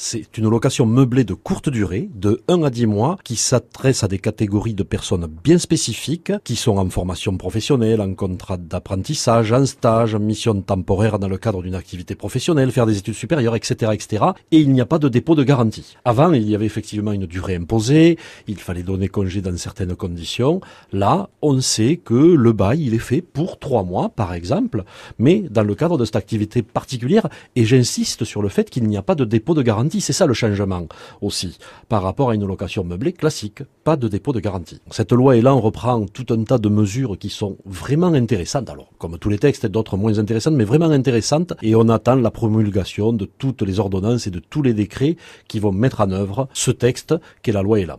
C'est une location meublée de courte durée, de 1 à 10 mois, qui s'adresse à des catégories de personnes bien spécifiques, qui sont en formation professionnelle, en contrat d'apprentissage, en stage, en mission temporaire dans le cadre d'une activité professionnelle, faire des études supérieures, etc., etc. Et il n'y a pas de dépôt de garantie. Avant, il y avait effectivement une durée imposée, il fallait donner congé dans certaines conditions. Là, on sait que le bail, il est fait pour trois mois, par exemple, mais dans le cadre de cette activité particulière, et j'insiste sur le fait qu'il n'y a pas de dépôt de garantie. C'est ça le changement aussi, par rapport à une location meublée classique. Pas de dépôt de garantie. Cette loi là on reprend tout un tas de mesures qui sont vraiment intéressantes. Alors, comme tous les textes, d'autres moins intéressantes, mais vraiment intéressantes. Et on attend la promulgation de toutes les ordonnances et de tous les décrets qui vont mettre en œuvre ce texte qu'est la loi Elam.